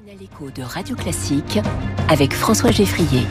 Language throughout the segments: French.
matinale écho de Radio Classique avec François Geffrier.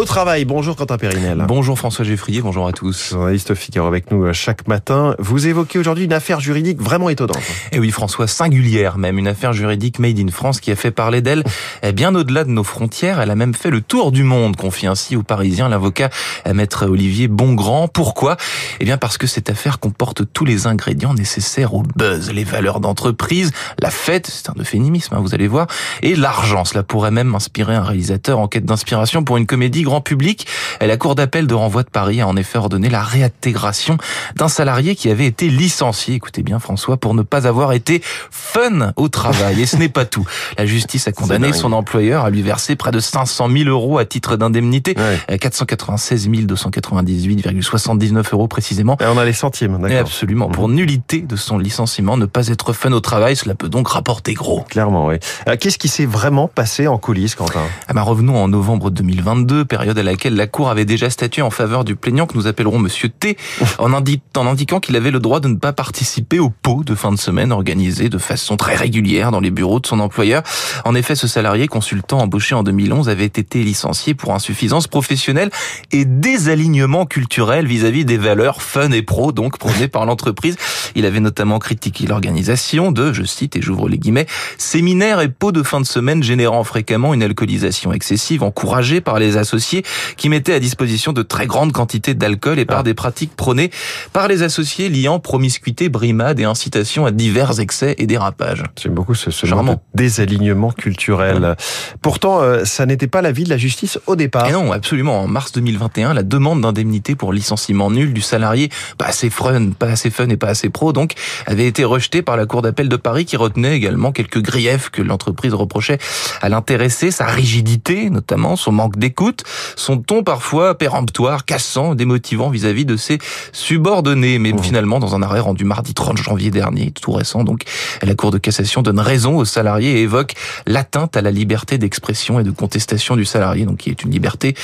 Au travail, bonjour Quentin Périnel. Bonjour François Geffrier, bonjour à tous. Journaliste Figaro avec nous euh, chaque matin. Vous évoquez aujourd'hui une affaire juridique vraiment étonnante. Et Eh oui François, singulière même, une affaire juridique made in France qui a fait parler d'elle eh bien au-delà de nos frontières. Elle a même fait le tour du monde, confie ainsi aux Parisiens l'avocat eh, maître Olivier Bongrand. Pourquoi? Eh bien parce que cette affaire comporte tous les ingrédients nécessaires au buzz, les valeurs d'entreprise, la fête, c'est un euphémisme, hein, vous allez voir, et l'argent. Cela pourrait même inspirer un réalisateur en quête d'inspiration pour une comédie grand public. La Cour d'appel de renvoi de Paris a en effet ordonné la réintégration d'un salarié qui avait été licencié, écoutez bien François, pour ne pas avoir été fun au travail. Et ce n'est pas tout. La justice a condamné son employeur à lui verser près de 500 000 euros à titre d'indemnité, Ouais. 496 298,79 euros précisément. Et on a les centimes, d'accord. absolument, pour nullité de son licenciement, ne pas être fun au travail, cela peut donc rapporter gros. Clairement, oui. Euh, Qu'est-ce qui s'est vraiment passé en coulisses, Quentin? Ah bah revenons en novembre 2022, période à laquelle la Cour avait déjà statué en faveur du plaignant que nous appellerons Monsieur T, en, indi- en indiquant qu'il avait le droit de ne pas participer au pot de fin de semaine organisé de façon très régulière dans les bureaux de son employeur. En effet, ce salarié consultant embauché en 2011 avait été licencié pour insuffisance professionnelle et désalignement culturel vis-à-vis des valeurs fun et pro, donc prônées par l'entreprise. Il avait notamment critiqué l'organisation de, je cite et j'ouvre les guillemets, séminaires et pots de fin de semaine générant fréquemment une alcoolisation excessive encouragée par les associés qui mettaient à disposition de très grandes quantités d'alcool et par Ah. des pratiques prônées par les associés liant promiscuité, brimade et incitation à divers excès et dérapages. J'aime beaucoup ce, ce mot de désalignement culturel. Pourtant, euh, ça n'était pas l'avis de la justice au départ. Et non, absolument. En mars 2021, la demande d'indemnité pour licenciement nul du salarié, pas assez fun, pas assez fun et pas assez pro, donc, avait été rejetée par la Cour d'appel de Paris qui retenait également quelques griefs que l'entreprise reprochait à l'intéressé, sa rigidité, notamment, son manque d'écoute, son ton parfois péremptoire, cassant, démotivant vis-à-vis de ses subordonnés. Mais Mmh. finalement, dans un arrêt rendu mardi 30 janvier dernier, tout récent, donc, la Cour de cassation donne raison aux salariés et évoque l'atteinte à la liberté d'expression et de contestation du salarié, donc qui est une liberté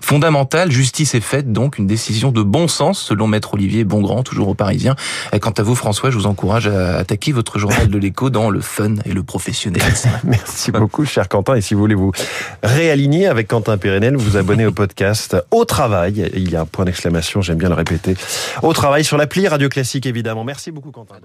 fondamentale. Justice est faite, donc une décision de bon sens, selon Maître Olivier Bongrand, toujours au Parisien. Et quant à vous, François, je vous encourage à attaquer votre journal de l'écho dans le fun et le professionnalisme. Merci beaucoup, cher Quentin. Et si vous voulez vous réaligner avec Quentin Pérenel, vous vous abonnez au podcast Au Travail. Il y a un point d'exclamation, j'aime bien le répéter. Au Travail sur l'appli Radio Classique, évidemment. Merci beaucoup, Quentin.